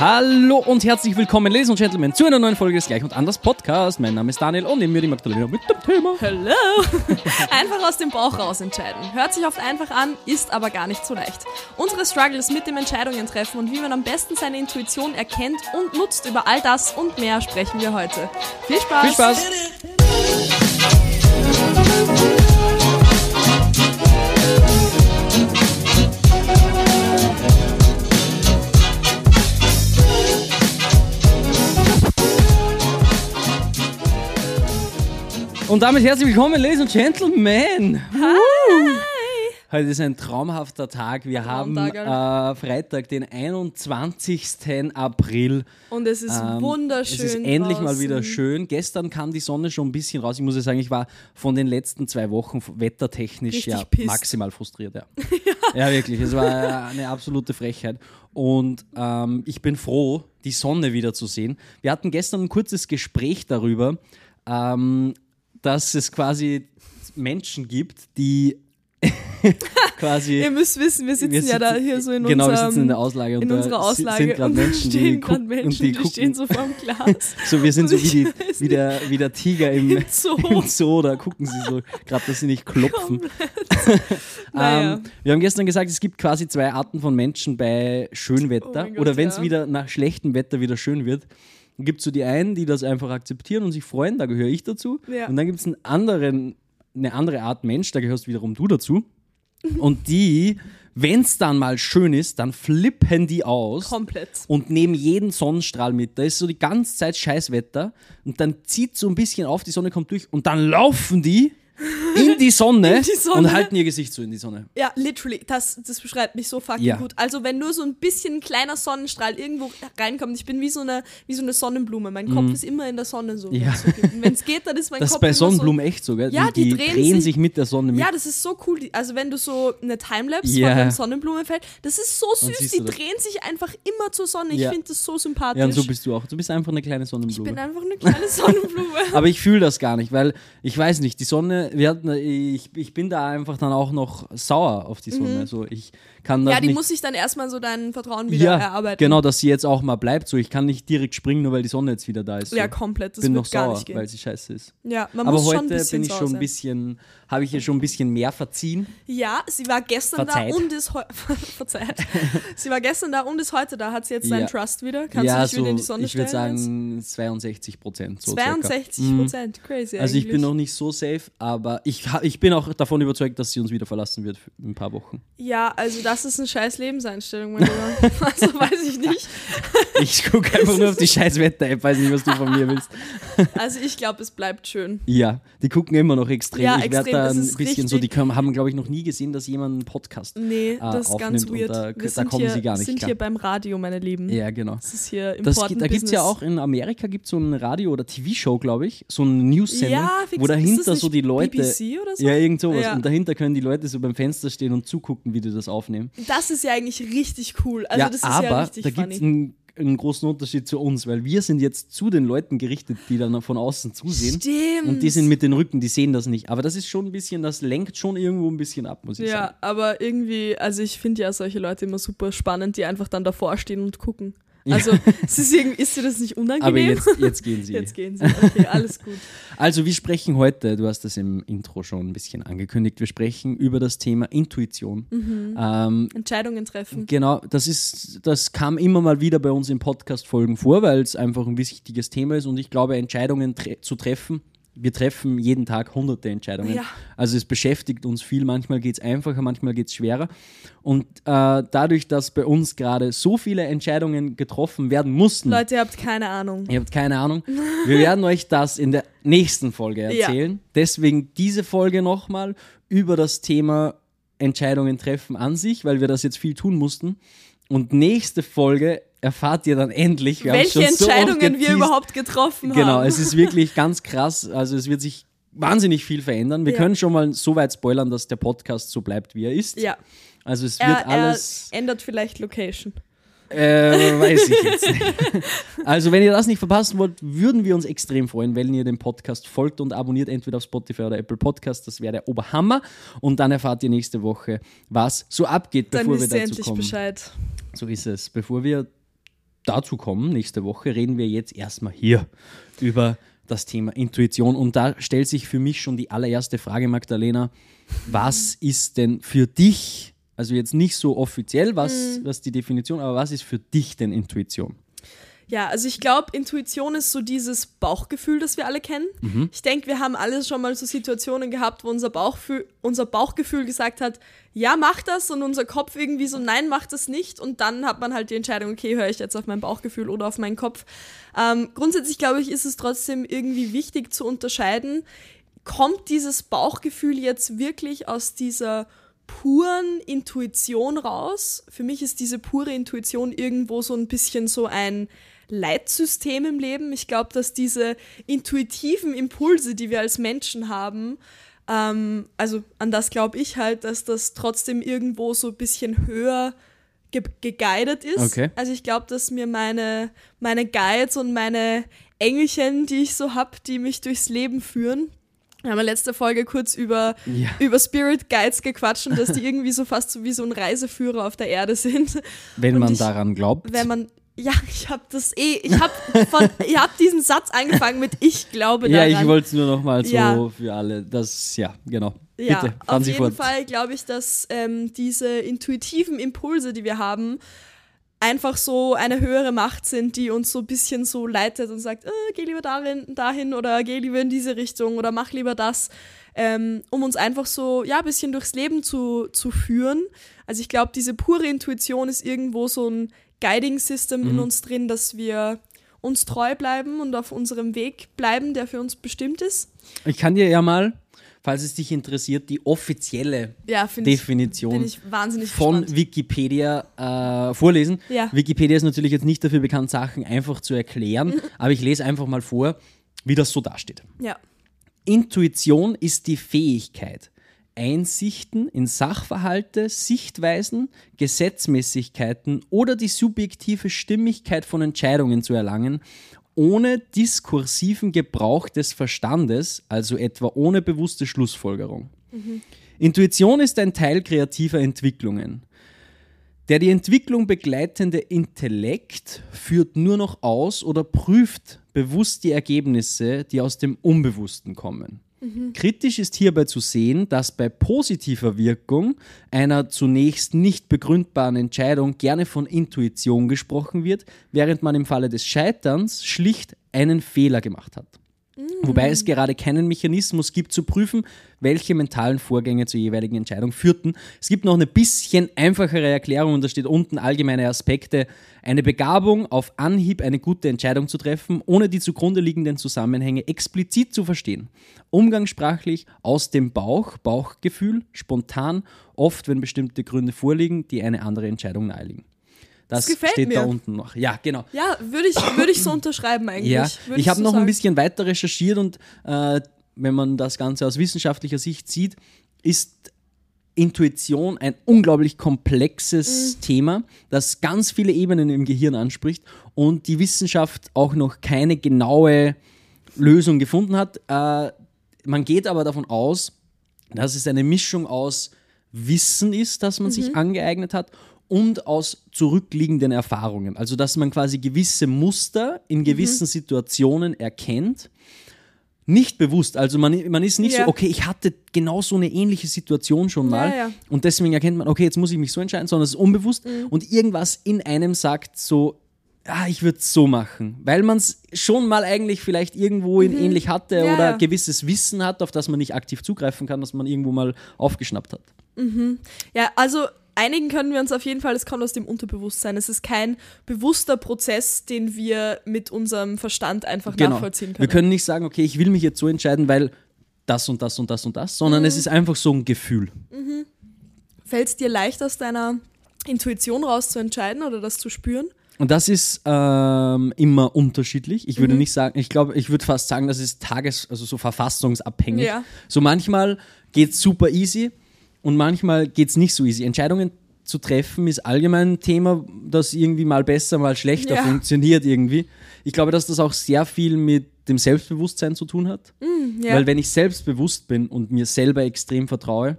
Hallo und herzlich willkommen, Ladies und Gentlemen, zu einer neuen Folge des Gleich und Anders Podcast. Mein Name ist Daniel und neben mir die Magdalena mit dem Thema. Hello! Einfach aus dem Bauch raus entscheiden. Hört sich oft einfach an, ist aber gar nicht so leicht. Unsere Struggles mit dem Entscheidungen treffen und wie man am besten seine Intuition erkennt und nutzt, über all das und mehr sprechen wir heute. Viel Spaß! Viel Spaß! Und damit herzlich willkommen, Ladies und Gentlemen. Hi! Heute ist ein traumhafter Tag. Wir haben Traumtag, äh, Freitag, den 21. April. Und es ist Ähm, wunderschön. Es ist endlich mal draußen. wieder schön. Gestern kam die Sonne schon ein bisschen raus. Ich muss ja sagen, ich war von den letzten zwei Wochen wettertechnisch ja maximal frustriert. Ja. ja, wirklich. Es war eine absolute Frechheit. Und ähm, ich bin froh, die Sonne wieder zu sehen. Wir hatten gestern ein kurzes Gespräch darüber, ähm, dass es quasi Menschen gibt, die quasi Ihr müsst wissen, wir sitzen, wir ja da sitzen- hier so in genau, wir unserem, sitzen in der Auslage und in unserer Auslage sind gerade Menschen, die gucken Menschen, und die, die, stehen so vorm Glas. So, wir sind so wie, die, wie, der, wie der Tiger im, Im Zoo. im Zoo, da gucken sie so, gerade dass sie nicht klopfen. Naja. Ähm, wir haben gestern gesagt, es gibt quasi zwei Arten von Menschen bei Oh Schönwetter. mein Gott, Oder wenn es ja. wieder nach schlechtem Wetter wieder schön wird, gibt es so die einen, die das einfach akzeptieren und sich freuen, da gehöre ich dazu. Ja. Und dann gibt es einen anderen, eine andere Art Mensch, da gehörst wiederum du dazu. Und die, wenn es dann mal schön ist, dann flippen die aus Komplett. und nehmen jeden Sonnenstrahl mit. Da ist so die ganze Zeit Scheißwetter und dann zieht so ein bisschen auf, die Sonne kommt durch und dann laufen die in die Sonne, In die Sonne. und halten ihr Gesicht so in die Sonne. Ja, literally, das, das beschreibt mich so fucking Ja. gut. Also wenn nur so ein bisschen ein kleiner Sonnenstrahl irgendwo reinkommt, ich bin wie so eine, wie so eine Sonnenblume. Mein Kopf ist immer in der Sonne so. Mhm. Ja. Wenn es geht, dann ist mein Das ist Kopf bei immer Sonnenblumen echt so, gell? Ja, die, die drehen drehen sich- sich mit der Sonne so. mit. Ja, das ist so cool. Also wenn du so eine Timelapse Ja. von einem Sonnenblumenfeld, das ist so süß. Die das. drehen sich einfach immer zur Sonne. Ich Ja. finde das so sympathisch. Ja, und so bist du auch. Du bist einfach eine kleine ich Sonnenblume. bin einfach eine kleine Sonnenblume. Aber ich fühle das gar nicht, weil ich weiß nicht, die Sonne, wir hatten, ich, ich bin da einfach dann auch noch sauer auf die Sonne. Also ich kann Mhm. ja, die nicht. muss sich dann erstmal so dein Vertrauen wieder ja, erarbeiten. genau, dass sie jetzt auch mal bleibt. So, ich kann nicht direkt springen, nur weil die Sonne jetzt wieder da ist. So. Ja, komplett. Das bin wird noch gar sauer, nicht gehen. weil sie scheiße ist. ja, man Aber muss schon heute ein bisschen bin ich schon ein bisschen, habe ich ihr schon ein bisschen mehr verziehen. Ja, sie war gestern Verzeiht. da und ist heute. Verzeiht. sie war gestern da und ist heute da. Hat sie jetzt seinen Ja. Trust wieder? Kannst ja, du dich so, wieder in die Sonne ich würde stellen? sagen 62 Prozent. So jetzt? 62 circa. Mhm. Prozent. Crazy. Also ich eigentlich. bin noch nicht so safe, aber ich, ha- ich bin auch davon überzeugt, dass sie uns wieder verlassen wird für ein paar Wochen. Ja, also das ist eine scheiß Lebenseinstellung, mein Lieber. also weiß ich nicht. Ich gucke einfach nur auf die scheiß Wetter-App, weiß nicht, was du von mir willst. Also ich glaube, es bleibt schön. Ja, die gucken immer noch extrem. Ja, ich werde da ein bisschen so, die richtig. können, haben, glaube ich, noch nie gesehen, dass jemand einen Podcast. Nee, das ist ganz weird. da- Wir da kommen hier, sie gar nicht sind klar. hier beim Radio, meine Lieben. Ja, genau. Das ist hier im da gibt es ja auch in Amerika gibt so ein Radio- oder TV-Show, glaube ich, so eine News-Sendung, Ja, wo dahinter so die Leute. BBC oder so? Ja, irgend sowas. Ja. Und dahinter können die Leute so beim Fenster stehen und zugucken, wie die das aufnehmen. Das ist ja eigentlich richtig cool. Also ja, das ist aber ja richtig da gibt es funny. einen, einen großen Unterschied zu uns, weil wir sind jetzt zu den Leuten gerichtet, die dann von außen zusehen. Stimmt. Und die sind mit den Rücken, die sehen das nicht. Aber das ist schon ein bisschen, das lenkt schon irgendwo ein bisschen ab, muss ich Ja, sagen. aber irgendwie, also ich finde ja solche Leute immer super spannend, die einfach dann davor stehen und gucken. Also es ist, irgendwie, ist dir das nicht unangenehm? Aber jetzt, jetzt gehen sie. Jetzt gehen sie. Okay, alles gut. Also wir sprechen heute, du hast das im Intro schon ein bisschen angekündigt, wir sprechen über das Thema Intuition. Mhm. Ähm, Entscheidungen treffen. Genau, das ist, das kam immer mal wieder bei uns in Podcast-Folgen vor, weil es einfach ein wichtiges Thema ist und ich glaube, Entscheidungen tre zu treffen. Wir treffen jeden Tag hunderte Entscheidungen. Ja. Also es beschäftigt uns viel. Manchmal geht es einfacher, manchmal geht es schwerer. Und äh, dadurch, dass bei uns gerade so viele Entscheidungen getroffen werden mussten, Leute, ihr habt keine Ahnung. Ihr habt keine Ahnung. Wir werden euch das in der nächsten Folge Ja. erzählen. Deswegen diese Folge nochmal über das Thema Entscheidungen treffen an sich, weil wir das jetzt viel tun mussten. Und nächste Folge erfahrt ihr dann endlich, wir Welche schon so Entscheidungen wir überhaupt getroffen Genau, haben. es ist wirklich ganz krass. Also es wird sich wahnsinnig viel verändern. Wir Ja. können schon mal so weit spoilern, dass der Podcast so bleibt, wie er ist. ja, Also es wird er, alles. er ändert vielleicht Location. Äh, weiß ich jetzt nicht. Also, wenn ihr das nicht verpassen wollt, würden wir uns extrem freuen, wenn ihr dem Podcast folgt und abonniert, entweder auf Spotify oder Apple Podcast. Das wäre der Oberhammer. Und dann erfahrt ihr nächste Woche, was so abgeht, Dann bevor wir wisst ihr dazu endlich kommen. Bescheid. So ist es. Bevor wir dazu kommen, nächste Woche, reden wir jetzt erstmal hier über das Thema Intuition. Und da stellt sich für mich schon die allererste Frage, Magdalena. Was ist denn für dich, also jetzt nicht so offiziell, was, was die Definition, aber was ist für dich denn Intuition? Ja, also ich glaube, Intuition ist so dieses Bauchgefühl, das wir alle kennen. Ich denke, wir haben alle schon mal so Situationen gehabt, wo unser, Bauchfühl, unser Bauchgefühl gesagt hat, ja, mach das und unser Kopf irgendwie so, nein, mach das nicht. Und dann hat man halt die Entscheidung, okay, höre ich jetzt auf mein Bauchgefühl oder auf meinen Kopf. Ähm, grundsätzlich glaube ich, ist es trotzdem irgendwie wichtig zu unterscheiden, kommt dieses Bauchgefühl jetzt wirklich aus dieser puren Intuition raus? Für mich ist diese pure Intuition irgendwo so ein bisschen so ein Leitsystem im Leben. Ich glaube, dass diese intuitiven Impulse, die wir als Menschen haben, ähm, also an das glaube ich halt, dass das trotzdem irgendwo so ein bisschen höher ge geguidet ist. Okay. Also ich glaube, dass mir meine, meine Guides und meine Engelchen, die ich so habe, die mich durchs Leben führen. Wir haben ja letzte Folge kurz über, Ja. über Spirit Guides gequatscht und dass die irgendwie so fast so wie so ein Reiseführer auf der Erde sind. Wenn Und man ich- daran glaubt. Wenn man, ja, ich habe das eh, ich habe habt diesen Satz angefangen mit ich glaube ja, daran. ich wollte es nur noch mal so Ja. für alle. Das, ja, genau. Ja, Bitte, auf jeden fort. Fall glaube ich, dass ähm, diese intuitiven Impulse, die wir haben, einfach so eine höhere Macht sind, die uns so ein bisschen so leitet und sagt, äh, geh lieber darin, dahin oder geh lieber in diese Richtung oder mach lieber das, ähm, um uns einfach so ja ein bisschen durchs Leben zu, zu führen. Also ich glaube, diese pure Intuition ist irgendwo so ein Guiding System Mhm. in uns drin, dass wir uns treu bleiben und auf unserem Weg bleiben, der für uns bestimmt ist. Ich kann dir ja mal, falls es dich interessiert, die offizielle Ja, ich, Definition ich wahnsinnig von gespannt. Wikipedia äh, vorlesen. Ja. Wikipedia ist natürlich jetzt nicht dafür bekannt, Sachen einfach zu erklären, Mhm. aber ich lese einfach mal vor, wie das so dasteht. Ja. Intuition ist die Fähigkeit, Einsichten in Sachverhalte, Sichtweisen, Gesetzmäßigkeiten oder die subjektive Stimmigkeit von Entscheidungen zu erlangen, ohne diskursiven Gebrauch des Verstandes, also etwa ohne bewusste Schlussfolgerung. Intuition ist ein Teil kreativer Entwicklungen. Der die Entwicklung begleitende Intellekt führt nur noch aus oder prüft bewusst die Ergebnisse, die aus dem Unbewussten kommen. Kritisch ist hierbei zu sehen, dass bei positiver Wirkung einer zunächst nicht begründbaren Entscheidung gerne von Intuition gesprochen wird, während man im Falle des Scheiterns schlicht einen Fehler gemacht hat. Wobei es gerade keinen Mechanismus gibt zu prüfen, welche mentalen Vorgänge zur jeweiligen Entscheidung führten. Es gibt noch eine bisschen einfachere Erklärung und da steht unten allgemeine Aspekte. Eine Begabung, auf Anhieb eine gute Entscheidung zu treffen, ohne die zugrunde liegenden Zusammenhänge explizit zu verstehen. Umgangssprachlich aus dem Bauch, Bauchgefühl, spontan, oft wenn bestimmte Gründe vorliegen, die eine andere Entscheidung naheliegen. Das, Das gefällt steht da mir. unten noch. Ja, genau. Ja, würde ich, würde ich so unterschreiben eigentlich. Ja, Würde ich habe so noch ein sagen. bisschen weiter recherchiert und äh, wenn man das Ganze aus wissenschaftlicher Sicht sieht, ist Intuition ein unglaublich komplexes Mhm. Thema, das ganz viele Ebenen im Gehirn anspricht und die Wissenschaft auch noch keine genaue Lösung gefunden hat. Äh, man geht aber davon aus, dass es eine Mischung aus Wissen ist, das man Mhm. sich angeeignet hat und aus zurückliegenden Erfahrungen. Also dass man quasi gewisse Muster Mhm. in gewissen Situationen erkennt. Nicht bewusst, also man, man ist nicht Ja. so, okay, ich hatte genau so eine ähnliche Situation schon mal Ja, ja. und deswegen erkennt man, okay, jetzt muss ich mich so entscheiden, sondern es ist unbewusst Mhm. und irgendwas in einem sagt so, ah, ich würde es so machen, weil man es schon mal eigentlich vielleicht irgendwo in ähnlich hatte Mhm. Ja, oder ja. gewisses Wissen hat, auf das man nicht aktiv zugreifen kann, das man irgendwo mal aufgeschnappt hat. Ja, also einigen können wir uns auf jeden Fall, es kommt aus dem Unterbewusstsein. Es ist kein bewusster Prozess, den wir mit unserem Verstand einfach nachvollziehen können. Genau. Wir können nicht sagen, okay, ich will mich jetzt so entscheiden, weil das und das und das und das, sondern Mhm. es ist einfach so ein Gefühl. Fällt es dir leicht, aus deiner Intuition raus zu entscheiden oder das zu spüren? Und das ist ähm, immer unterschiedlich. Ich Mhm. würde nicht sagen, ich glaube, ich würde fast sagen, das ist tages-, also so verfassungsabhängig. Ja. So manchmal geht es super easy und manchmal geht es nicht so easy. Entscheidungen zu treffen ist allgemein ein Thema, das irgendwie mal besser, mal schlechter Ja. funktioniert irgendwie. Ich glaube, dass das auch sehr viel mit dem Selbstbewusstsein zu tun hat. Ja. Weil wenn ich selbstbewusst bin und mir selber extrem vertraue,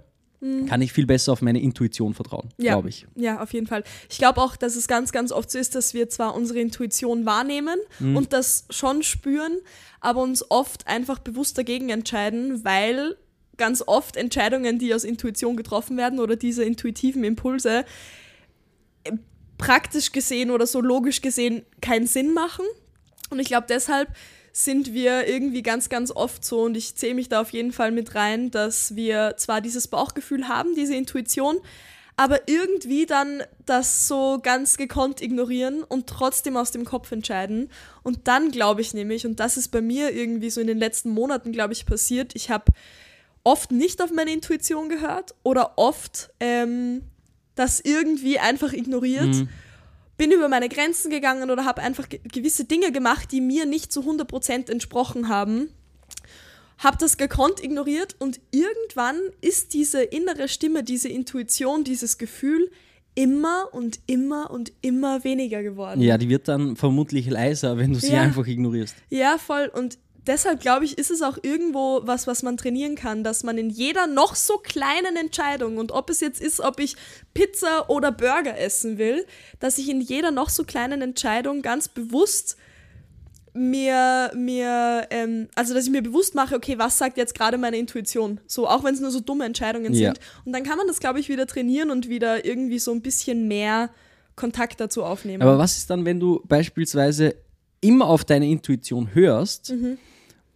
kann ich viel besser auf meine Intuition vertrauen, Ja. glaube ich. Ja, auf jeden Fall. Ich glaube auch, dass es ganz, ganz oft so ist, dass wir zwar unsere Intuition wahrnehmen Mhm. und das schon spüren, aber uns oft einfach bewusst dagegen entscheiden, weil ganz oft Entscheidungen, die aus Intuition getroffen werden oder diese intuitiven Impulse äh, praktisch gesehen oder so logisch gesehen keinen Sinn machen. Und ich glaube, deshalb sind wir irgendwie ganz, ganz oft so, und ich zähle mich da auf jeden Fall mit rein, dass wir zwar dieses Bauchgefühl haben, diese Intuition, aber irgendwie dann das so ganz gekonnt ignorieren und trotzdem aus dem Kopf entscheiden. Und dann glaube ich nämlich, und das ist bei mir irgendwie so in den letzten Monaten, glaube ich, passiert, ich habe oft nicht auf meine Intuition gehört oder oft ähm, das irgendwie einfach ignoriert bin über meine Grenzen gegangen oder habe einfach ge gewisse Dinge gemacht, die mir nicht zu 100% entsprochen haben. Habe das gekonnt ignoriert und irgendwann ist diese innere Stimme, diese Intuition, dieses Gefühl immer und immer und immer weniger geworden. Ja, die wird dann vermutlich leiser, wenn du sie Ja. einfach ignorierst. Ja, voll. Und deshalb glaube ich, ist es auch irgendwo was, was man trainieren kann, dass man in jeder noch so kleinen Entscheidung, und ob es jetzt ist, ob ich Pizza oder Burger essen will, dass ich in jeder noch so kleinen Entscheidung ganz bewusst mir, mir ähm, also dass ich mir bewusst mache, okay, was sagt jetzt gerade meine Intuition? So, auch wenn es nur so dumme Entscheidungen Ja. sind. Und dann kann man das, glaube ich, wieder trainieren und wieder irgendwie so ein bisschen mehr Kontakt dazu aufnehmen. Aber was ist dann, wenn du beispielsweise immer auf deine Intuition hörst Mhm.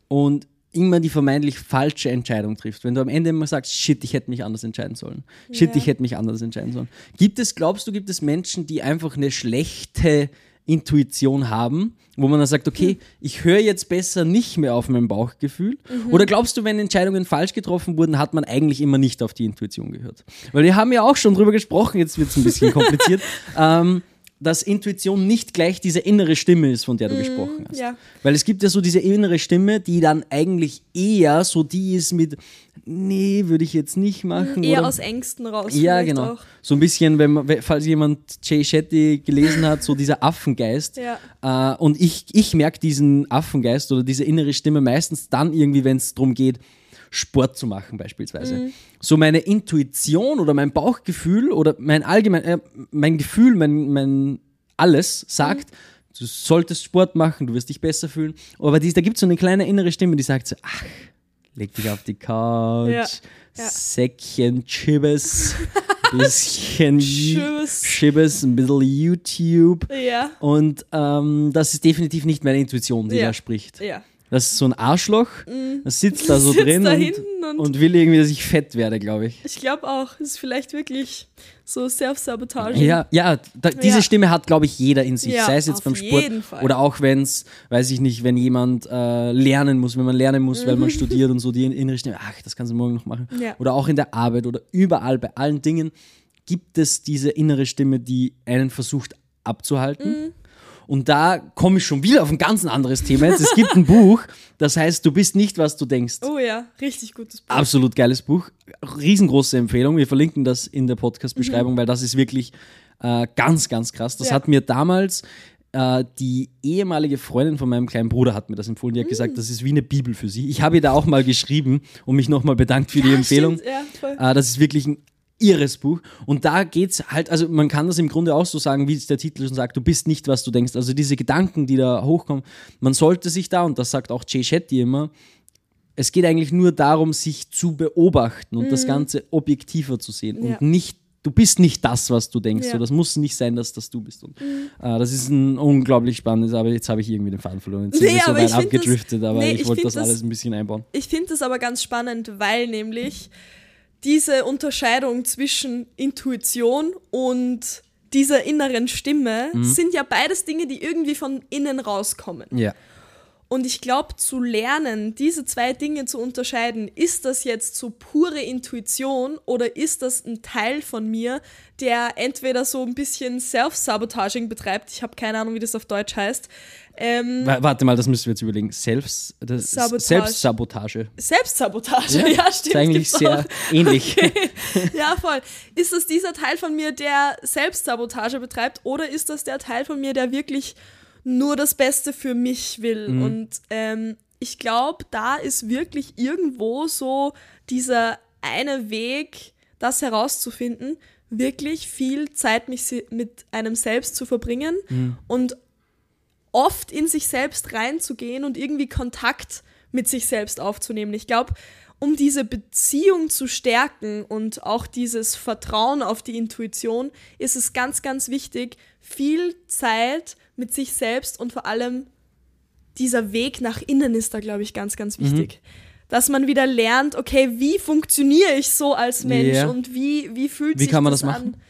Und immer die vermeintlich falsche Entscheidung triffst? Wenn du am Ende immer sagst, shit, ich hätte mich anders entscheiden sollen. Shit, Ja. ich hätte mich anders entscheiden sollen. Gibt es, glaubst du, gibt es Menschen, die einfach eine schlechte Intuition haben, wo man dann sagt, okay, Hm. ich höre jetzt besser nicht mehr auf mein Bauchgefühl? Mhm. Oder glaubst du, wenn Entscheidungen falsch getroffen wurden, hat man eigentlich immer nicht auf die Intuition gehört? Weil wir haben ja auch schon drüber gesprochen, jetzt wird es ein bisschen kompliziert, ähm, dass Intuition nicht gleich diese innere Stimme ist, von der du gesprochen hast. Ja. Weil es gibt ja so diese innere Stimme, die dann eigentlich eher so die ist mit, nee, würde ich jetzt nicht machen. Eher oder aus Ängsten raus. ja, genau. Auch. So ein bisschen, wenn man, falls jemand Jay Shetty gelesen hat, so dieser Affengeist. Ja. Äh, und ich, ich merke diesen Affengeist oder diese innere Stimme meistens dann irgendwie, wenn es darum geht, Sport zu machen beispielsweise. Mhm. So meine Intuition oder mein Bauchgefühl oder mein allgemein, äh, mein Gefühl, mein, mein alles sagt, Mhm. du solltest Sport machen, du wirst dich besser fühlen. Aber die, da gibt es so eine kleine innere Stimme, die sagt so, ach, leg dich auf die Couch, Ja, ja. Säckchen Chibbes, bisschen Chibbes. Chibbes, ein bisschen YouTube. Ja. Und ähm, das ist definitiv nicht meine Intuition, die da spricht. Ja. Das ist so ein Arschloch, das sitzt da so Sitzt drin da und, und- und will irgendwie, dass ich fett werde, glaube ich. Ich glaube auch, es ist vielleicht wirklich so Self-Sabotage. Ja, ja, da, diese Ja. Stimme hat, glaube ich, jeder in sich. Ja, sei es jetzt beim Sport jeden Fall. oder auch wenn es, weiß ich nicht, wenn jemand äh, lernen muss, wenn man lernen muss, weil man studiert und so die innere Stimme, ach, das kannst du morgen noch machen. Mhm. Ja. Oder auch in der Arbeit oder überall, bei allen Dingen gibt es diese innere Stimme, die einen versucht abzuhalten. Mhm. Und da komme ich schon wieder auf ein ganz anderes Thema jetzt. Es gibt ein Buch, das heißt, du bist nicht, was du denkst. Oh ja, richtig gutes Buch. Absolut geiles Buch. Riesengroße Empfehlung. Wir verlinken das in der Podcast-Beschreibung, Mhm. weil das ist wirklich äh, ganz, ganz krass. Das Ja. hat mir damals äh, die ehemalige Freundin von meinem kleinen Bruder hat mir das empfohlen. Die hat Mhm. gesagt, das ist wie eine Bibel für sie. Ich habe ihr da auch mal geschrieben und mich nochmal bedankt für die Ja, Empfehlung. stimmt, ja. Äh, das ist wirklich ein irres Buch. Und da geht's halt, also man kann das im Grunde auch so sagen, wie es der Titel schon sagt, du bist nicht, was du denkst. Also diese Gedanken, die da hochkommen, man sollte sich da, und das sagt auch Jay Shetty immer, es geht eigentlich nur darum, sich zu beobachten und das Ganze objektiver zu sehen Mhm. Ja. und nicht, du bist nicht das, was du denkst. Ja. So, das muss nicht sein, dass das du bist. Und, äh, das ist ein unglaublich spannendes, aber jetzt habe ich irgendwie den Faden verloren. Jetzt sind Nee, wir so weit ich find das- abgedriftet, aber nee, ich ich wollte das, das- alles ein bisschen einbauen. Ich finde das aber ganz spannend, weil nämlich diese Unterscheidung zwischen Intuition und dieser inneren Stimme Mhm. sind ja beides Dinge, die irgendwie von innen rauskommen. Ja. Und ich glaube, zu lernen, diese zwei Dinge zu unterscheiden, ist das jetzt so pure Intuition oder ist das ein Teil von mir, der entweder so ein bisschen Self-Sabotaging betreibt, ich habe keine Ahnung, wie das auf Deutsch heißt, ähm, Wa- Warte mal, das müssen wir jetzt überlegen. Selbst, Sabotage. Selbstsabotage. Selbstsabotage, ja, stimmt. ist eigentlich sehr auch. ähnlich. Ja, voll. Ist das dieser Teil von mir, der Selbstsabotage betreibt, oder ist das der Teil von mir, der wirklich nur das Beste für mich will? Mhm. Und ähm, ich glaube, da ist wirklich irgendwo so dieser eine Weg das herauszufinden, wirklich viel Zeit mich mit einem selbst zu verbringen und oft in sich selbst reinzugehen und irgendwie Kontakt mit sich selbst aufzunehmen. Ich glaube, um diese Beziehung zu stärken und auch dieses Vertrauen auf die Intuition, ist es ganz, ganz wichtig, viel Zeit mit sich selbst und vor allem dieser Weg nach innen ist da, glaube ich, ganz, ganz wichtig. Dass man wieder lernt, okay, wie funktioniere ich so als Mensch Ja. und wie, wie fühlt Wie sich kann man das, das machen? an?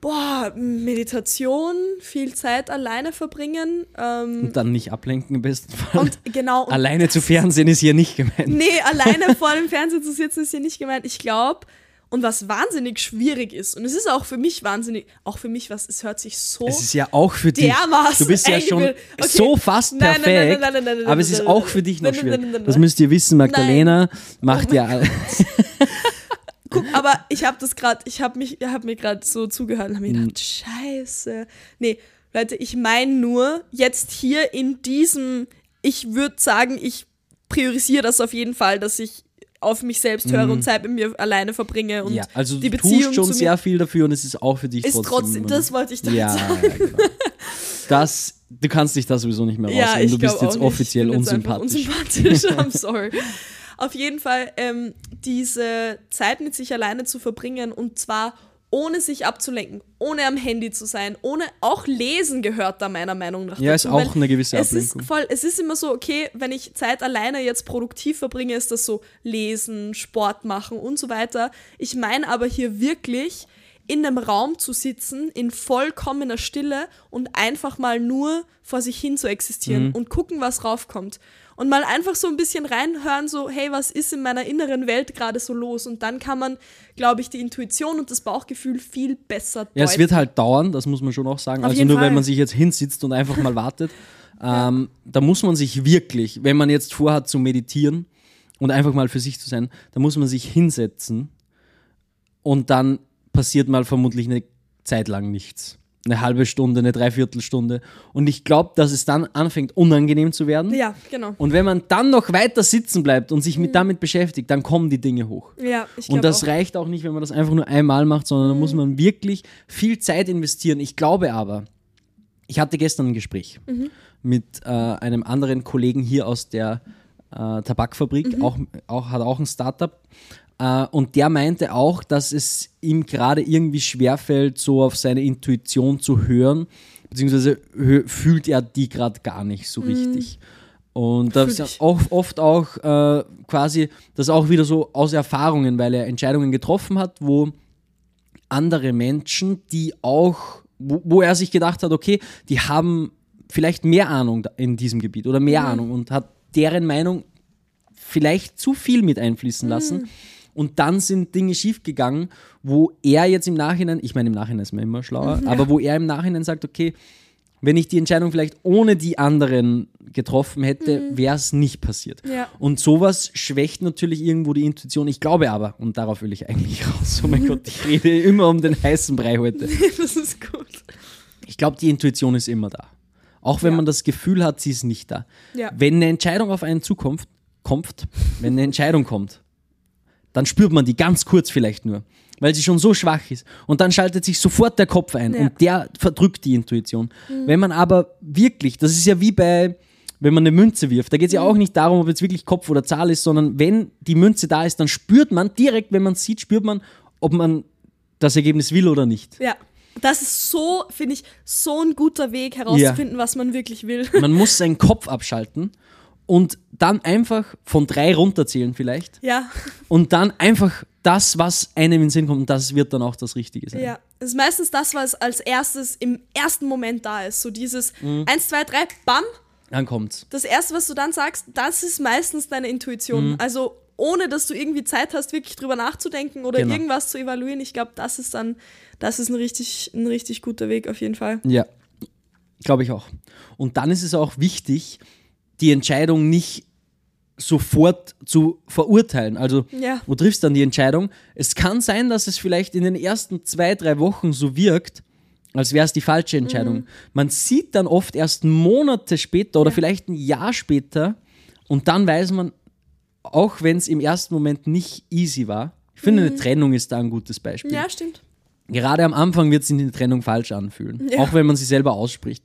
Boah, Meditation, viel Zeit alleine verbringen. Ähm, Und dann nicht ablenken im besten Fall. und genau. und Alleine zu Fernsehen ist hier nicht gemeint. Nee, alleine vor dem Fernseher zu sitzen ist hier nicht gemeint. Ich glaube, und was wahnsinnig schwierig ist, und es ist auch für mich wahnsinnig, auch für mich, was, es hört sich so Es ist ja auch für dich. dermaßen Du bist ja schon Okay. so fast perfekt. nein, nein, nein, nein, nein, aber es ist auch für dich noch schwierig. Das müsst ihr wissen. Magdalena macht Oh ja. Guck, aber ich habe das gerade, ich habe mich, hab mir gerade so zugehört und habe mir Hm. gedacht, scheiße. Nee, Leute, ich meine nur, jetzt hier in diesem, ich würde sagen, ich priorisiere das auf jeden Fall, dass ich auf mich selbst höre und Zeit mit mir alleine verbringe und ja, also die du Beziehung tust schon zu mir sehr viel dafür und es ist auch für dich ist trotzdem. trotzdem, das wollte ich damit ja, sagen. ja, genau. Das, du kannst dich da sowieso nicht mehr Ja, rausnehmen. ich Du bist jetzt offiziell unsympathisch. unsympathisch. I'm sorry. Auf jeden Fall ähm, diese Zeit mit sich alleine zu verbringen und zwar ohne sich abzulenken, ohne am Handy zu sein, ohne auch lesen gehört da meiner Meinung nach. Ja, ist dazu, auch weil eine gewisse es Ablenkung. Ist voll, es ist immer so, okay, wenn ich Zeit alleine jetzt produktiv verbringe, ist das so lesen, Sport machen und so weiter. Ich meine aber hier wirklich in einem Raum zu sitzen, in vollkommener Stille und einfach mal nur vor sich hin zu existieren Mhm. und gucken, was raufkommt. Und mal einfach so ein bisschen reinhören, so, hey, was ist in meiner inneren Welt gerade so los? Und dann kann man, glaube ich, die Intuition und das Bauchgefühl viel besser Ja, es deuten. wird halt dauern, das muss man schon auch sagen. Auf also nur Fall. wenn man sich jetzt hinsitzt und einfach mal wartet, ähm, da muss man sich wirklich, wenn man jetzt vorhat zu meditieren und einfach mal für sich zu sein, da muss man sich hinsetzen und dann passiert mal vermutlich eine Zeit lang nichts. Eine halbe Stunde, eine Dreiviertelstunde. Und ich glaube, dass es dann anfängt, unangenehm zu werden. ja, genau. Und wenn man dann noch weiter sitzen bleibt und sich mit damit beschäftigt, dann kommen die Dinge hoch. Ja, ich Und glaube das auch. Mhm. reicht auch nicht, wenn man das einfach nur einmal macht, sondern da muss man wirklich viel Zeit investieren. Ich glaube aber, ich hatte gestern ein Gespräch Mhm. mit äh, einem anderen Kollegen hier aus der äh, Tabakfabrik, Mhm. auch, auch, hat auch ein Startup. Äh, und der meinte auch, dass es ihm gerade irgendwie schwerfällt, so auf seine Intuition zu hören, beziehungsweise fühlt er die gerade gar nicht so richtig. Und das Mhm. Ist ich. auch, oft auch äh, quasi, das auch wieder so aus Erfahrungen, weil er Entscheidungen getroffen hat, wo andere Menschen, die auch, wo, wo er sich gedacht hat, okay, die haben vielleicht mehr Ahnung in diesem Gebiet oder mehr Ahnung und hat deren Meinung vielleicht zu viel mit einfließen lassen. Und dann sind Dinge schiefgegangen, wo er jetzt im Nachhinein, ich meine, im Nachhinein ist man immer schlauer, aber wo er im Nachhinein sagt, okay, wenn ich die Entscheidung vielleicht ohne die anderen getroffen hätte, wäre es nicht passiert. Ja. Und sowas schwächt natürlich irgendwo die Intuition. Ich glaube aber, und darauf will ich eigentlich raus, oh mein Gott, ich rede immer um den heißen Brei heute. das ist gut. Ich glaube, die Intuition ist immer da. Auch wenn Ja. man das Gefühl hat, sie ist nicht da. Ja. Wenn eine Entscheidung auf einen zukommt, kommt, wenn eine Entscheidung kommt, dann spürt man die ganz kurz vielleicht nur, weil sie schon so schwach ist. Und dann schaltet sich sofort der Kopf ein Ja. und der verdrückt die Intuition. Wenn man aber wirklich, das ist ja wie bei, wenn man eine Münze wirft, da geht es ja auch nicht darum, ob jetzt wirklich Kopf oder Zahl ist, sondern wenn die Münze da ist, dann spürt man direkt, wenn man sieht, spürt man, ob man das Ergebnis will oder nicht. Ja. Das ist so, finde ich, so ein guter Weg herauszufinden, was man wirklich will. Man muss seinen Kopf abschalten und dann einfach von drei runterzählen vielleicht ja, und dann einfach das, was einem in den Sinn kommt und das wird dann auch das Richtige sein. ja. Es ist meistens das, was als erstes im ersten Moment da ist. So dieses Mhm. eins, zwei, drei, bam. Dann kommt's. Das erste, was du dann sagst, das ist meistens deine Intuition. Mhm. Also ohne, dass du irgendwie Zeit hast, wirklich drüber nachzudenken oder Genau. irgendwas zu evaluieren. Ich glaube, das ist dann, das ist ein richtig, ein richtig guter Weg auf jeden Fall. Ja, glaube ich auch. Und dann ist es auch wichtig, die Entscheidung nicht sofort zu verurteilen. Also Ja. du triffst dann die Entscheidung. Es kann sein, dass es vielleicht in den ersten zwei, drei Wochen so wirkt, als wäre es die falsche Entscheidung. Man sieht dann oft erst Monate später oder vielleicht ein Jahr später und dann weiß man, auch wenn es im ersten Moment nicht easy war, Ich finde, eine Trennung ist da ein gutes Beispiel. Ja, stimmt. Gerade am Anfang wird sich eine Trennung falsch anfühlen, Ja. auch wenn man sie selber ausspricht.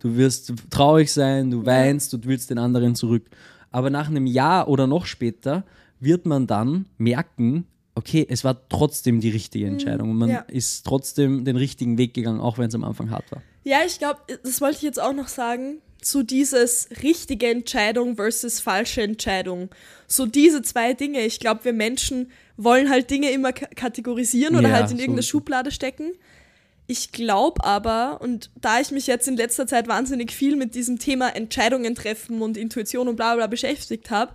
Du wirst traurig sein, du weinst, du willst den anderen zurück. Aber nach einem Jahr oder noch später wird man dann merken, okay, es war trotzdem die richtige Entscheidung und man Ja. ist trotzdem den richtigen Weg gegangen, auch wenn es am Anfang hart war. Ja, ich glaube, das wollte ich jetzt auch noch sagen. So dieses richtige Entscheidung versus falsche Entscheidung. So diese zwei Dinge. Ich glaube, wir Menschen wollen halt Dinge immer ka- kategorisieren oder Ja, halt in irgendeine so. Schublade stecken. Ich glaube aber, und da ich mich jetzt in letzter Zeit wahnsinnig viel mit diesem Thema Entscheidungen treffen und Intuition und bla bla beschäftigt habe,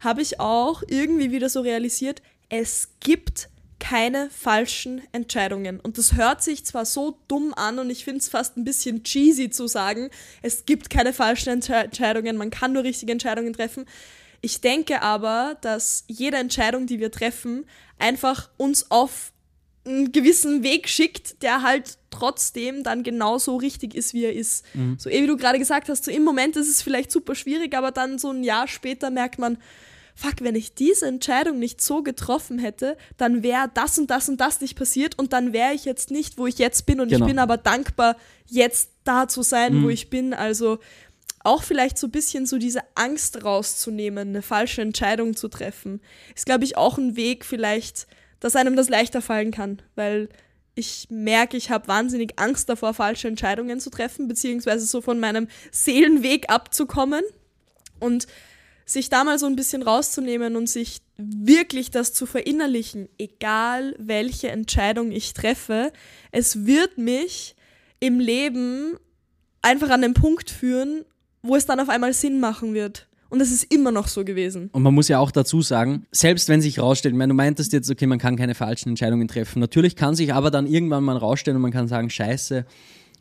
habe ich auch irgendwie wieder so realisiert, es gibt keine falschen Entscheidungen. Und das hört sich zwar so dumm an und ich finde es fast ein bisschen cheesy zu sagen, es gibt keine falschen Entsche Entscheidungen, man kann nur richtige Entscheidungen treffen. Ich denke aber, dass jede Entscheidung, die wir treffen, einfach uns auf einen gewissen Weg schickt, der halt trotzdem dann genauso richtig ist, wie er ist. So eh wie du gerade gesagt hast, so im Moment ist es vielleicht super schwierig, aber dann so ein Jahr später merkt man, fuck, wenn ich diese Entscheidung nicht so getroffen hätte, dann wäre das und das und das nicht passiert und dann wäre ich jetzt nicht, wo ich jetzt bin und Genau. ich bin aber dankbar, jetzt da zu sein, wo ich bin. Also auch vielleicht so ein bisschen so diese Angst rauszunehmen, eine falsche Entscheidung zu treffen, ist, glaube ich, auch ein Weg vielleicht, dass einem das leichter fallen kann, weil ich merke, ich habe wahnsinnig Angst davor, falsche Entscheidungen zu treffen, beziehungsweise so von meinem Seelenweg abzukommen und sich da mal so ein bisschen rauszunehmen und sich wirklich das zu verinnerlichen, egal welche Entscheidung ich treffe, es wird mich im Leben einfach an den Punkt führen, wo es dann auf einmal Sinn machen wird. Und es ist immer noch so gewesen. Und man muss ja auch dazu sagen, selbst wenn sich rausstellt, ich meine, du meintest jetzt, okay, man kann keine falschen Entscheidungen treffen. Natürlich kann sich aber dann irgendwann mal rausstellen und man kann sagen, scheiße,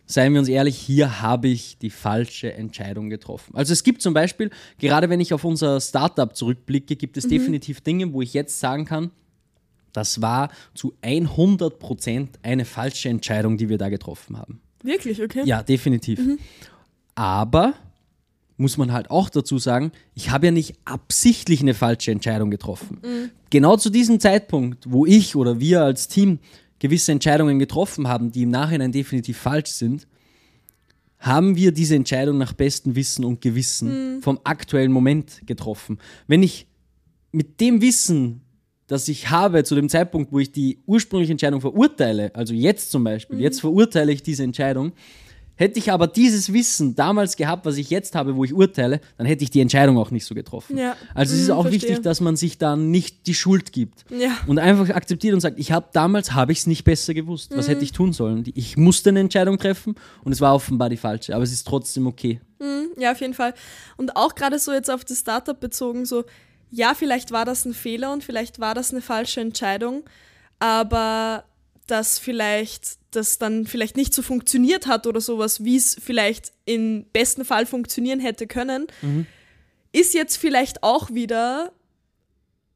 seien wir uns ehrlich, hier habe ich die falsche Entscheidung getroffen. Also es gibt zum Beispiel, gerade wenn ich auf unser Startup zurückblicke, gibt es definitiv Dinge, wo ich jetzt sagen kann, das war zu 100 Prozent eine falsche Entscheidung, die wir da getroffen haben. Wirklich, okay? Ja, definitiv. Aber muss man halt auch dazu sagen, ich habe ja nicht absichtlich eine falsche Entscheidung getroffen. Genau zu diesem Zeitpunkt, wo ich oder wir als Team gewisse Entscheidungen getroffen haben, die im Nachhinein definitiv falsch sind, haben wir diese Entscheidung nach bestem Wissen und Gewissen vom aktuellen Moment getroffen. Wenn ich mit dem Wissen, das ich habe zu dem Zeitpunkt, wo ich die ursprüngliche Entscheidung verurteile, also jetzt zum Beispiel, jetzt verurteile ich diese Entscheidung, hätte ich aber dieses Wissen damals gehabt, was ich jetzt habe, wo ich urteile, dann hätte ich die Entscheidung auch nicht so getroffen. Ja. Also es ist Mhm, auch verstehe. wichtig, dass man sich dann nicht die Schuld gibt Ja. und einfach akzeptiert und sagt, ich habe damals habe ich es nicht besser gewusst. Was Mhm. hätte ich tun sollen? Ich musste eine Entscheidung treffen und es war offenbar die falsche, aber es ist trotzdem okay. Ja, auf jeden Fall. Und auch gerade so jetzt auf das Startup bezogen, so, ja, vielleicht war das ein Fehler und vielleicht war das eine falsche Entscheidung, aber dass vielleicht das dann vielleicht nicht so funktioniert hat oder sowas, wie es vielleicht im besten Fall funktionieren hätte können, ist jetzt vielleicht auch wieder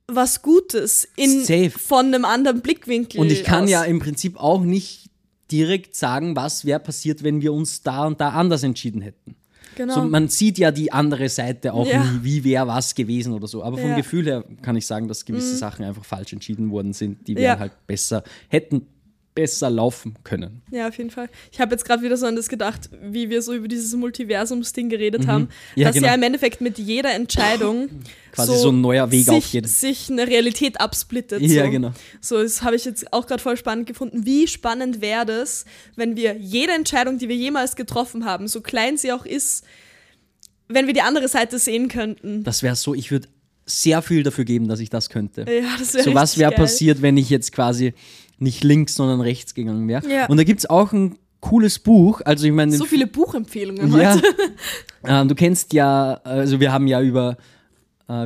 was Gutes in, Safe. von einem anderen Blickwinkel. Und ich kann aus. ja im Prinzip auch nicht direkt sagen, was wäre passiert, wenn wir uns da und da anders entschieden hätten. genau. So, man sieht ja die andere Seite auch Ja. nie, wie wäre was gewesen oder so. Aber vom Ja. Mhm. Gefühl her kann ich sagen, dass gewisse Sachen einfach falsch entschieden worden sind, die Ja. wären halt besser, hätten besser laufen können. Ja, auf jeden Fall. Ich habe jetzt gerade wieder so an das gedacht, wie wir so über dieses Multiversums-Ding geredet haben, Mhm. Ja, dass genau. ja im Endeffekt mit jeder Entscheidung Quasi so ein neuer Weg sich, aufgeht. sich eine Realität absplittet. Ja, so. genau. So, das habe ich jetzt auch gerade voll spannend gefunden. Wie spannend wäre das, wenn wir jede Entscheidung, die wir jemals getroffen haben, so klein sie auch ist, wenn wir die andere Seite sehen könnten. Das wäre so, ich würde sehr viel dafür geben, dass ich das könnte. Ja, das wäre So was wäre passiert, wenn ich jetzt quasi nicht links, sondern rechts gegangen wäre. Ja. Und da gibt es auch ein cooles Buch. Also ich meine, So viele Buchempfehlungen ja, heute. ähm, du kennst ja, also wir haben ja über,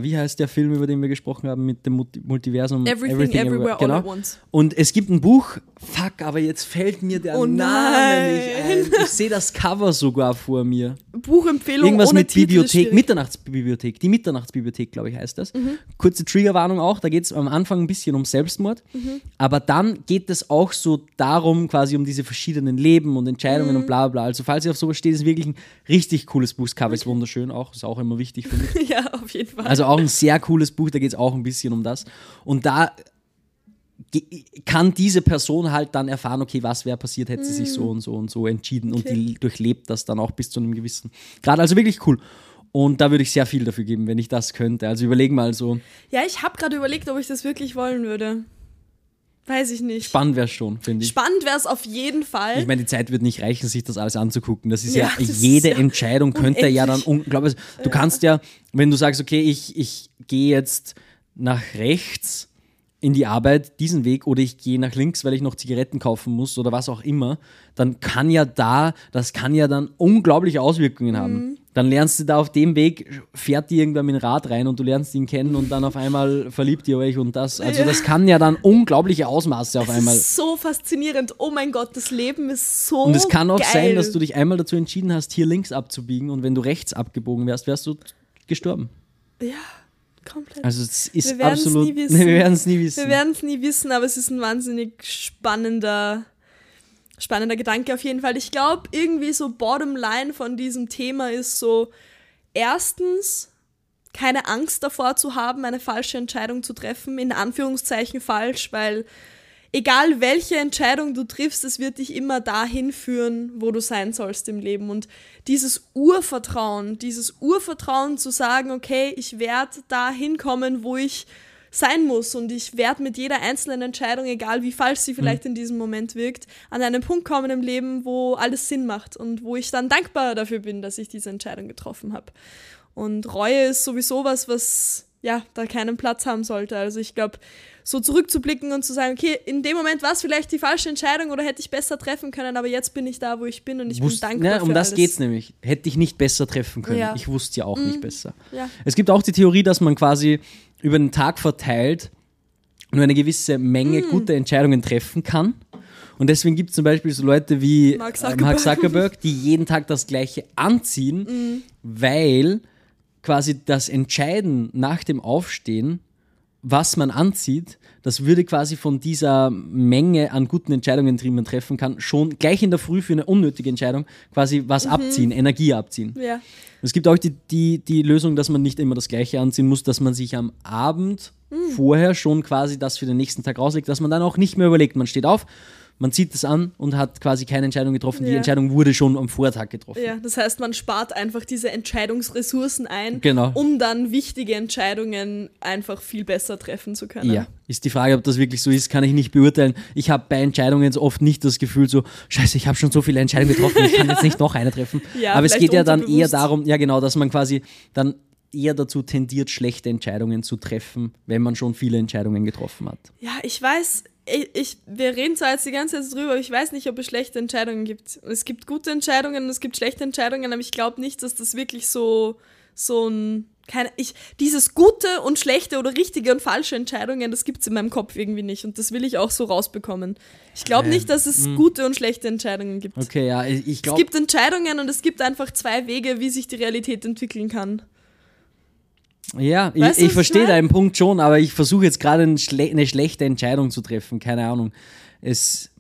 wie heißt der Film, über den wir gesprochen haben mit dem Multi Multiversum? Everything, Everywhere, All genau. at Once. Und es gibt ein Buch, fuck, aber jetzt fällt mir der Oh Name nicht nein. ein. Ich sehe das Cover sogar vor mir. Buchempfehlung Irgendwas ohne mit Titel Bibliothek. Mitternachtsbibliothek. Die Mitternachtsbibliothek, glaube ich, heißt das. Mhm. Kurze Triggerwarnung auch, da geht es am Anfang ein bisschen um Selbstmord. Mhm. Aber dann geht es auch so darum, quasi um diese verschiedenen Leben und Entscheidungen Mhm. und bla bla. Also falls ihr auf sowas steht, ist wirklich ein richtig cooles Buch. Das Cover ist wunderschön auch, ist auch immer wichtig für mich. Ja, auf jeden Fall. Also auch ein sehr cooles Buch, da geht es auch ein bisschen um das. Und da kann diese Person halt dann erfahren, okay, was wäre passiert, hätte sie sich so und so und so entschieden okay. und die durchlebt das dann auch bis zu einem gewissen Grad. Also wirklich cool. Und da würde ich sehr viel dafür geben, wenn ich das könnte. Also überleg mal so. Ja, ich habe gerade überlegt, ob ich das wirklich wollen würde. Weiß ich nicht. Spannend wäre es schon, finde ich. Spannend wäre es auf jeden Fall. Ich meine, die Zeit wird nicht reichen, sich das alles anzugucken. Das ist ja, ja das jede ist ja Entscheidung könnte unendlich. ja dann unglaublich. Du ja. kannst ja, wenn du sagst, okay, ich, ich gehe jetzt nach rechts in die Arbeit diesen Weg oder ich gehe nach links, weil ich noch Zigaretten kaufen muss oder was auch immer, dann kann ja da, das kann ja dann unglaubliche Auswirkungen mhm. haben. Dann lernst du da auf dem Weg, fährt dir irgendwer mit dem Rad rein und du lernst ihn kennen und dann auf einmal verliebt ihr euch und das. Also das kann ja dann unglaubliche Ausmaße auf das einmal. Ist so faszinierend. Oh mein Gott, das Leben ist so Und es kann auch geil. sein, dass du dich einmal dazu entschieden hast, hier links abzubiegen und wenn du rechts abgebogen wärst, wärst du gestorben. Ja. Komplett. Also es ist wir absolut. Nie wissen. wir werden es nie wissen. Wir werden es nie wissen, aber es ist ein wahnsinnig spannender, spannender Gedanke auf jeden Fall. Ich glaube, irgendwie so Bottomline von diesem Thema ist so, erstens, keine Angst davor zu haben, eine falsche Entscheidung zu treffen, in Anführungszeichen falsch, weil egal welche Entscheidung du triffst, es wird dich immer dahin führen, wo du sein sollst im Leben. Und dieses Urvertrauen, dieses Urvertrauen zu sagen, okay, ich werde dahin kommen, wo ich sein muss und ich werde mit jeder einzelnen Entscheidung, egal wie falsch sie vielleicht mhm. in diesem Moment wirkt, an einen Punkt kommen im Leben, wo alles Sinn macht und wo ich dann dankbar dafür bin, dass ich diese Entscheidung getroffen habe. Und Reue ist sowieso was, was ja da keinen Platz haben sollte. Also ich glaube, so zurückzublicken und zu sagen, okay, in dem Moment war es vielleicht die falsche Entscheidung oder hätte ich besser treffen können, aber jetzt bin ich da, wo ich bin und ich Wusst, bin dankbar. Ne, um das geht es nämlich. Hätte ich nicht besser treffen können. Ja. Ich wusste ja auch mhm. nicht besser. Ja. Es gibt auch die Theorie, dass man quasi über den Tag verteilt nur eine gewisse Menge mhm. gute Entscheidungen treffen kann. Und deswegen gibt es zum Beispiel so Leute wie Mark Zuckerberg. Mark Zuckerberg, die jeden Tag das Gleiche anziehen, mhm. weil quasi das Entscheiden nach dem Aufstehen was man anzieht, das würde quasi von dieser Menge an guten Entscheidungen, die man treffen kann, schon gleich in der Früh für eine unnötige Entscheidung quasi was mhm. abziehen, Energie abziehen. Ja. Es gibt auch die, die, die Lösung, dass man nicht immer das Gleiche anziehen muss, dass man sich am Abend mhm. vorher schon quasi das für den nächsten Tag rauslegt, dass man dann auch nicht mehr überlegt. Man steht auf, man zieht es an und hat quasi keine Entscheidung getroffen. Ja. Die Entscheidung wurde schon am Vortag getroffen. Ja, das heißt, man spart einfach diese Entscheidungsressourcen ein, genau. um dann wichtige Entscheidungen einfach viel besser treffen zu können. Ja, ist die Frage, ob das wirklich so ist, kann ich nicht beurteilen. Ich habe bei Entscheidungen oft nicht das Gefühl so, scheiße, ich habe schon so viele Entscheidungen getroffen, ich kann jetzt nicht noch eine treffen. Ja, Aber es geht ja dann eher darum, ja genau, dass man quasi dann eher dazu tendiert, schlechte Entscheidungen zu treffen, wenn man schon viele Entscheidungen getroffen hat. Ja, ich weiß, ich, ich, wir reden zwar jetzt die ganze Zeit drüber, aber ich weiß nicht, ob es schlechte Entscheidungen gibt. Es gibt gute Entscheidungen und es gibt schlechte Entscheidungen, aber ich glaube nicht, dass das wirklich so, so ein. Keine, ich, dieses gute und schlechte oder richtige und falsche Entscheidungen, das gibt es in meinem Kopf irgendwie nicht. Und das will ich auch so rausbekommen. Ich glaube äh, nicht, dass es mh. Hm. gute und schlechte Entscheidungen gibt. Okay, ja, ich glaube. Es gibt Entscheidungen und es gibt einfach zwei Wege, wie sich die Realität entwickeln kann. Ja, weißt ich, ich verstehe deinen Punkt schon, aber ich versuche jetzt gerade eine, schle eine, schlechte Entscheidung zu treffen. Keine Ahnung. Es,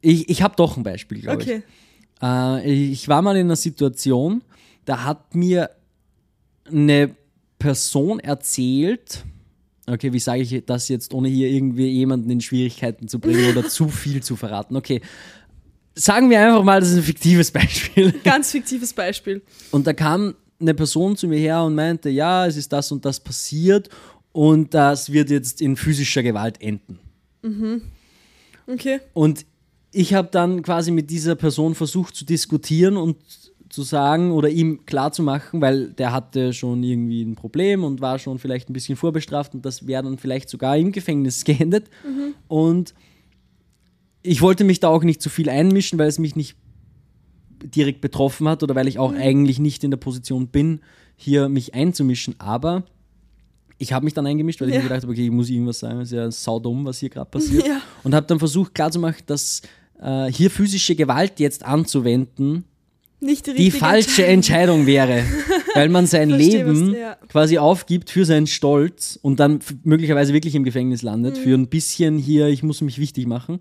ich ich habe doch ein Beispiel, glaube okay. ich. Äh, ich war mal in einer Situation, da hat mir eine Person erzählt, okay, wie sage ich das jetzt, ohne hier irgendwie jemanden in Schwierigkeiten zu bringen oder zu viel zu verraten? Okay, sagen wir einfach mal, das ist ein fiktives Beispiel. Ganz fiktives Beispiel. Und da kam eine Person zu mir her und meinte, ja, es ist das und das passiert und das wird jetzt in physischer Gewalt enden. Mhm. Okay. Und ich habe dann quasi mit dieser Person versucht zu diskutieren und zu sagen oder ihm klarzumachen, weil der hatte schon irgendwie ein Problem und war schon vielleicht ein bisschen vorbestraft und das wäre dann vielleicht sogar im Gefängnis geendet. Mhm. Und ich wollte mich da auch nicht zu viel einmischen, weil es mich nicht direkt betroffen hat oder weil ich auch mhm. eigentlich nicht in der Position bin, hier mich einzumischen. Aber ich habe mich dann eingemischt, weil ja. ich mir gedacht habe, okay, ich muss irgendwas sagen, es ist ja saudumm, was hier gerade passiert. Ja. Und habe dann versucht klarzumachen, dass äh, hier physische Gewalt jetzt anzuwenden die, die, falsche Entscheidung, Entscheidung wäre, weil man sein Verstehe, Leben du, ja. quasi aufgibt für seinen Stolz und dann möglicherweise wirklich im Gefängnis landet, mhm. für ein bisschen hier, ich muss mich wichtig machen.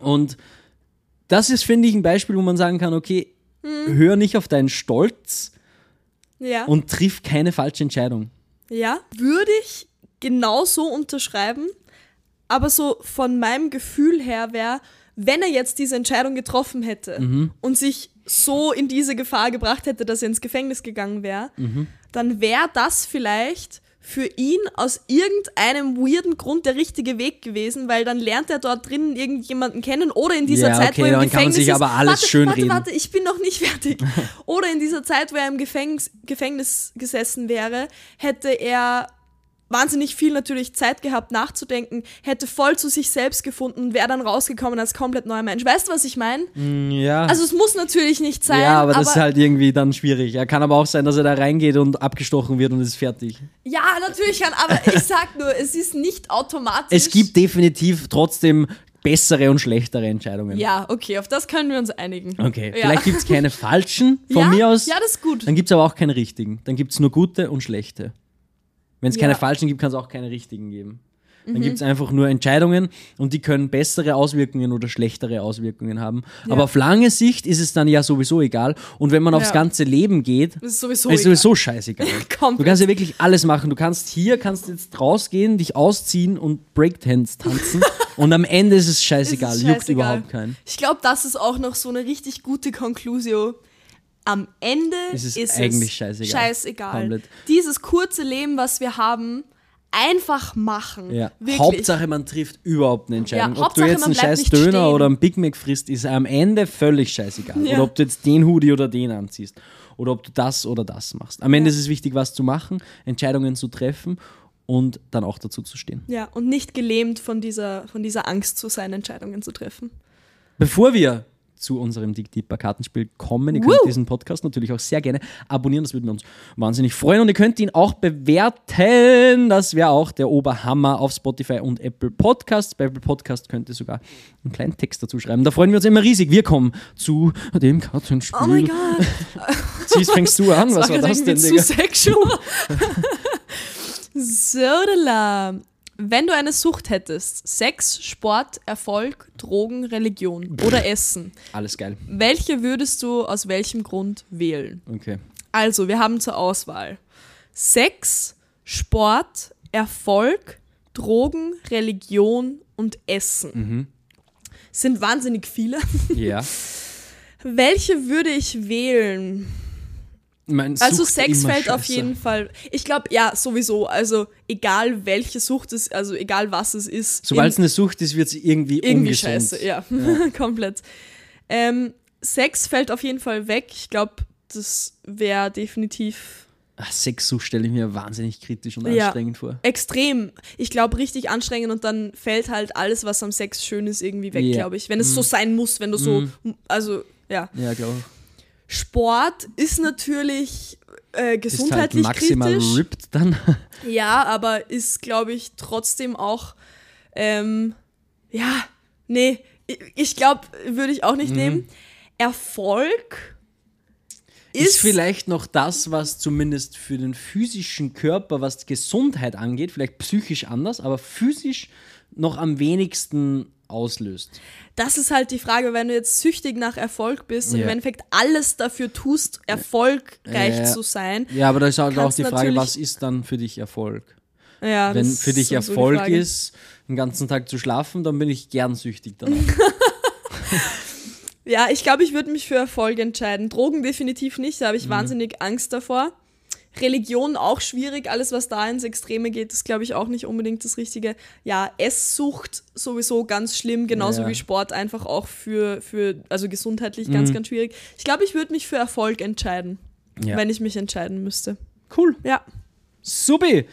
Und das ist, finde ich, ein Beispiel, wo man sagen kann, okay, hm. hör nicht auf deinen Stolz ja. und triff keine falsche Entscheidung. Ja, würde ich genauso unterschreiben. aber so von meinem Gefühl her wäre, wenn er jetzt diese Entscheidung getroffen hätte Mhm. und sich so in diese Gefahr gebracht hätte, dass er ins Gefängnis gegangen wäre, Mhm. dann wäre das vielleicht für ihn aus irgendeinem weirden Grund der richtige Weg gewesen, weil dann lernt er dort drinnen irgendjemanden kennen oder in dieser Ja, Zeit, okay, wo er im dann kann man Gefängnis sich ist. aber alles warte, schön warte, reden. Warte, ich bin noch nicht fertig. oder in dieser Zeit, wo er im Gefängnis, Gefängnis gesessen wäre, hätte er wahnsinnig viel natürlich Zeit gehabt nachzudenken, hätte voll zu sich selbst gefunden und wäre dann rausgekommen als komplett neuer Mensch. Weißt du, was ich meine? Ja. Also es muss natürlich nicht sein, ja, aber aber, das ist halt irgendwie dann schwierig. Ja, kann aber auch sein, dass er da reingeht und abgestochen wird und ist fertig. ja, natürlich kann, aber ich sag nur, es ist nicht automatisch. Es gibt definitiv trotzdem bessere und schlechtere Entscheidungen. Ja, okay, auf das können wir uns einigen. Okay, ja. vielleicht gibt es keine falschen von ja, mir aus. Ja, das ist gut. Dann gibt es aber auch keine richtigen. Dann gibt es nur gute und schlechte. Wenn es Ja. keine falschen gibt, kann es auch keine richtigen geben. Dann Mhm. gibt es einfach nur Entscheidungen und die können bessere Auswirkungen oder schlechtere Auswirkungen haben. Aber auf lange Sicht ist es dann ja sowieso egal. Und wenn man aufs Ja. ganze Leben geht, ist sowieso ist sowieso scheißegal. Du kannst ja wirklich alles machen. Du kannst hier, kannst jetzt rausgehen, dich ausziehen und Breakdance tanzen und am Ende ist es scheißegal. Es ist Juckt scheißegal. überhaupt keinen. Ich glaube, das ist auch noch so eine richtig gute Conclusio. Am Ende Es ist ist, eigentlich es scheißegal. scheißegal. Komplett. Dieses kurze Leben, was wir haben, einfach machen. Ja. Hauptsache, man trifft überhaupt eine Entscheidung. Ja, ob du Hauptsache, jetzt man einen scheiß Döner stehen. oder einen Big Mac frisst, ist am Ende völlig scheißegal. Ja. Oder ob du jetzt den Hoodie oder den anziehst. Oder ob du das oder das machst. Am Ende ist es wichtig, was zu machen, Entscheidungen zu treffen und dann auch dazu zu stehen. Ja, und nicht gelähmt von dieser, von dieser Angst zu sein, Entscheidungen zu treffen. Bevor wir zu unserem Dick Deeper Kartenspiel kommen, ihr könnt Woo! diesen Podcast natürlich auch sehr gerne abonnieren, das würde uns wahnsinnig freuen und ihr könnt ihn auch bewerten, das wäre auch der Oberhammer auf Spotify und Apple Podcasts. Bei Apple Podcast könnt ihr sogar einen kleinen Text dazu schreiben, da freuen wir uns immer riesig. Wir kommen zu dem Kartenspiel. Oh mein Gott. Siehst, fängst du an, was war grad das denn, zu Digga? sexual. Sodala. Wenn du eine Sucht hättest, Sex, Sport, Erfolg, Drogen, Religion oder Essen, Alles geil, welche würdest du aus welchem Grund wählen? okay. Also, wir haben zur Auswahl Sex, Sport, Erfolg, Drogen, Religion und Essen. Mhm. Sind wahnsinnig viele. Ja. Welche würde ich wählen? Also Sex fällt auf jeden Fall. Ich glaube, ja, sowieso. Also egal welche Sucht es, also egal was es ist. Sobald es in- eine Sucht ist, wird es irgendwie, irgendwie ungesund. scheiße, ja, komplett. Ähm, Sex fällt auf jeden Fall weg. Ich glaube, das wäre definitiv Ach, Sexsucht stelle ich mir wahnsinnig kritisch und Ja. anstrengend vor. extrem. Ich glaube, richtig anstrengend und dann fällt halt alles, was am Sex schön ist, irgendwie weg, Ja. Mhm. glaube ich. Wenn es so sein muss, wenn du so, also ja. Ja, glaube ich. Sport ist natürlich äh, Ist halt gesundheitlich maximal kritisch. ripped dann. Ja, aber ist, glaube ich, trotzdem auch, ähm, ja, nee, ich, glaube, würde ich auch Mhm. nicht nehmen. Erfolg ist, ist, vielleicht noch das, was zumindest für den physischen Körper, was Gesundheit angeht, vielleicht psychisch anders, aber physisch noch am wenigsten auslöst. das ist halt die Frage, wenn du jetzt süchtig nach Erfolg bist und Ja. im Endeffekt alles dafür tust, erfolgreich Ja. zu sein. Ja, aber da ist halt auch die Frage, was ist dann für dich Erfolg? Ja, Wenn für dich Erfolg ist, den ganzen Tag zu schlafen, dann bin ich gern süchtig danach. Ja, ich glaube, ich würde mich für Erfolg entscheiden. Drogen definitiv nicht, da habe ich Mhm. wahnsinnig Angst davor. Religion auch schwierig, alles was da ins Extreme geht, ist glaube ich auch nicht unbedingt das Richtige. Ja, Esssucht sowieso ganz schlimm, genauso Ja. wie Sport einfach auch für, für also gesundheitlich ganz, ganz schwierig. Ich glaube, ich würde mich für Erfolg entscheiden, Ja. wenn ich mich entscheiden müsste. Cool. Ja. Subi,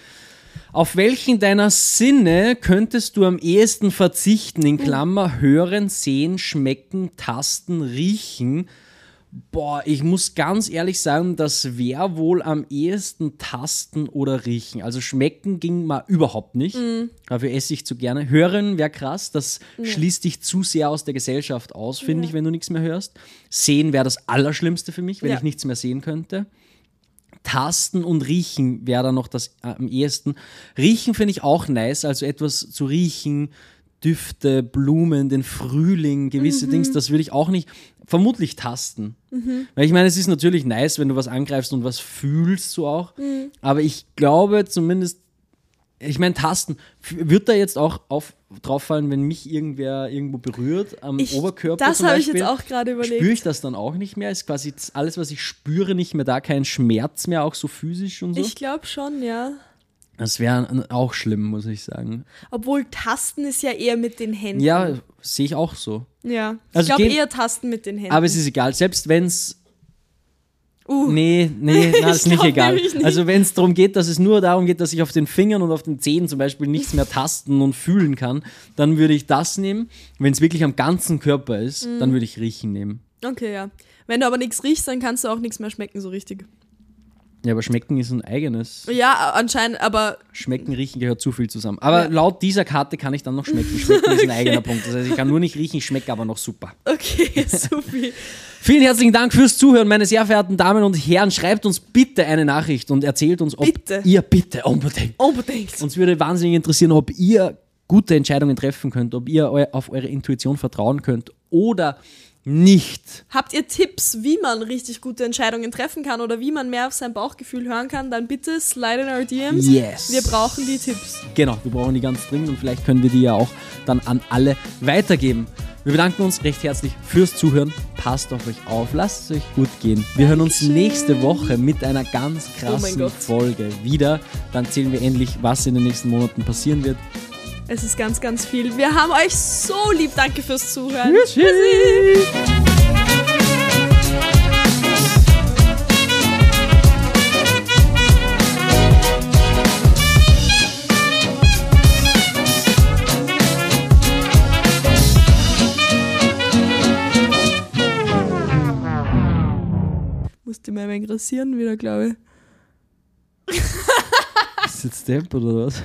auf welchen deiner Sinne könntest du am ehesten verzichten? In Klammer hören, sehen, schmecken, tasten, riechen. Boah, ich muss ganz ehrlich sagen, das wäre wohl am ehesten tasten oder riechen. Also schmecken ging mal überhaupt nicht. Dafür esse ich zu gerne. Hören wäre krass, das schließt dich zu sehr aus der Gesellschaft aus, finde Ja. ich, wenn du nichts mehr hörst. Sehen wäre das Allerschlimmste für mich, wenn Ja. ich nichts mehr sehen könnte. Tasten und Riechen wäre da noch das äh, am ehesten. Riechen finde ich auch nice, also etwas zu riechen, Düfte, Blumen, den Frühling, gewisse Dings, das würde ich auch nicht, vermutlich tasten. Weil ich meine, es ist natürlich nice, wenn du was angreifst und was fühlst, so auch. Aber ich glaube zumindest, ich meine, Tasten, wird da jetzt auch auf, drauf fallen, wenn mich irgendwer irgendwo berührt am Ich- Oberkörper das habe ich jetzt auch gerade überlegt. Spüre ich das dann auch nicht mehr? Ist quasi alles, was ich spüre, nicht mehr da, kein Schmerz mehr, auch so physisch und so? Ich glaube schon, ja. Das wäre auch schlimm, muss ich sagen. Obwohl Tasten ist ja eher mit den Händen. Ja, sehe ich auch so. Ja. Also ich glaube eher Tasten mit den Händen. Aber es ist egal, selbst wenn es. Uh. Nee, nee, na, ist Ich nicht egal. nicht. Also, wenn es darum geht, dass es nur darum geht, dass ich auf den Fingern und auf den Zehen zum Beispiel nichts mehr tasten und fühlen kann, dann würde ich das nehmen. Wenn es wirklich am ganzen Körper ist, Mhm. dann würde ich riechen nehmen. Okay, ja. Wenn du aber nichts riechst, dann kannst du auch nichts mehr schmecken so richtig. Ja, aber schmecken ist ein eigenes. Ja, anscheinend, aber Schmecken, riechen gehört zu viel zusammen. Aber Ja. laut dieser Karte kann ich dann noch schmecken. Schmecken ist ein eigener Punkt. Das heißt, ich kann nur nicht riechen, schmecke aber noch super. okay, Sophie. Vielen herzlichen Dank fürs Zuhören, meine sehr verehrten Damen und Herren. Schreibt uns bitte eine Nachricht und erzählt uns, ob Bitte. ihr bitte unbedingt. Unbedingt. Uns würde wahnsinnig interessieren, ob ihr gute Entscheidungen treffen könnt, ob ihr eu auf eure Intuition vertrauen könnt oder nicht. Habt ihr Tipps, wie man richtig gute Entscheidungen treffen kann oder wie man mehr auf sein Bauchgefühl hören kann, dann bitte slide in our DMs. Yes. Wir brauchen die Tipps. Genau, wir brauchen die ganz dringend und vielleicht können wir die ja auch dann an alle weitergeben. Wir bedanken uns recht herzlich fürs Zuhören. Passt auf euch auf, lasst es euch gut gehen. Wir hören uns nächste Woche mit einer ganz Oh krassen Gott. Folge wieder. Dann zählen wir endlich, was in den nächsten Monaten passieren wird. Es ist ganz, ganz viel. Wir haben euch so lieb. Danke fürs Zuhören. Tschüssi. Musste mir ein wenig rasieren wieder, glaube ich. Ist jetzt Depp oder was?